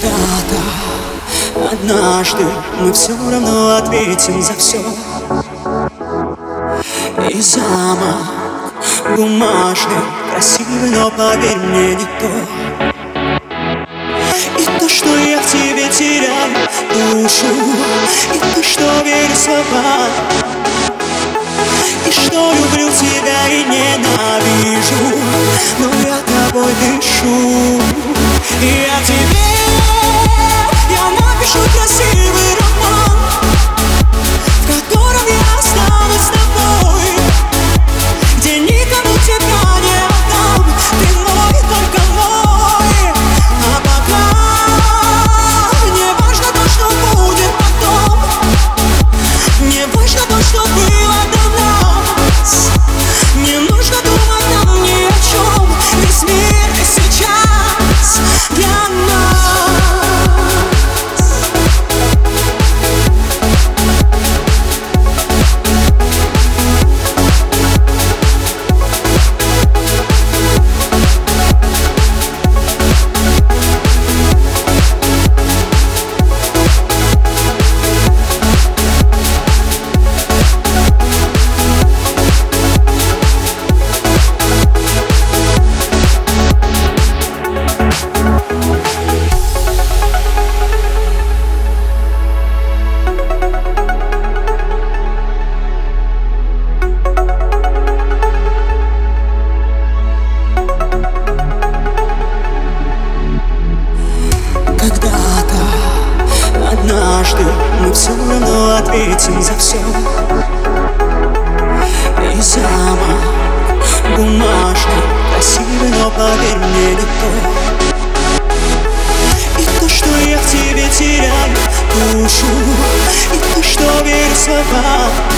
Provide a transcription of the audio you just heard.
Когда-то, однажды мы все равно ответим за все И замок бумажный, красивый, но поверь мне не то. И то, что я в тебе теряю душу И то, что верю слова И что люблю тебя и ненавижу Но я тобой дышу. И я тебе однажды мы все равно ответим за все И замок бумажный, красивый, но поверь мне не то И то, что я в тебе теряю душу И то, что верю слова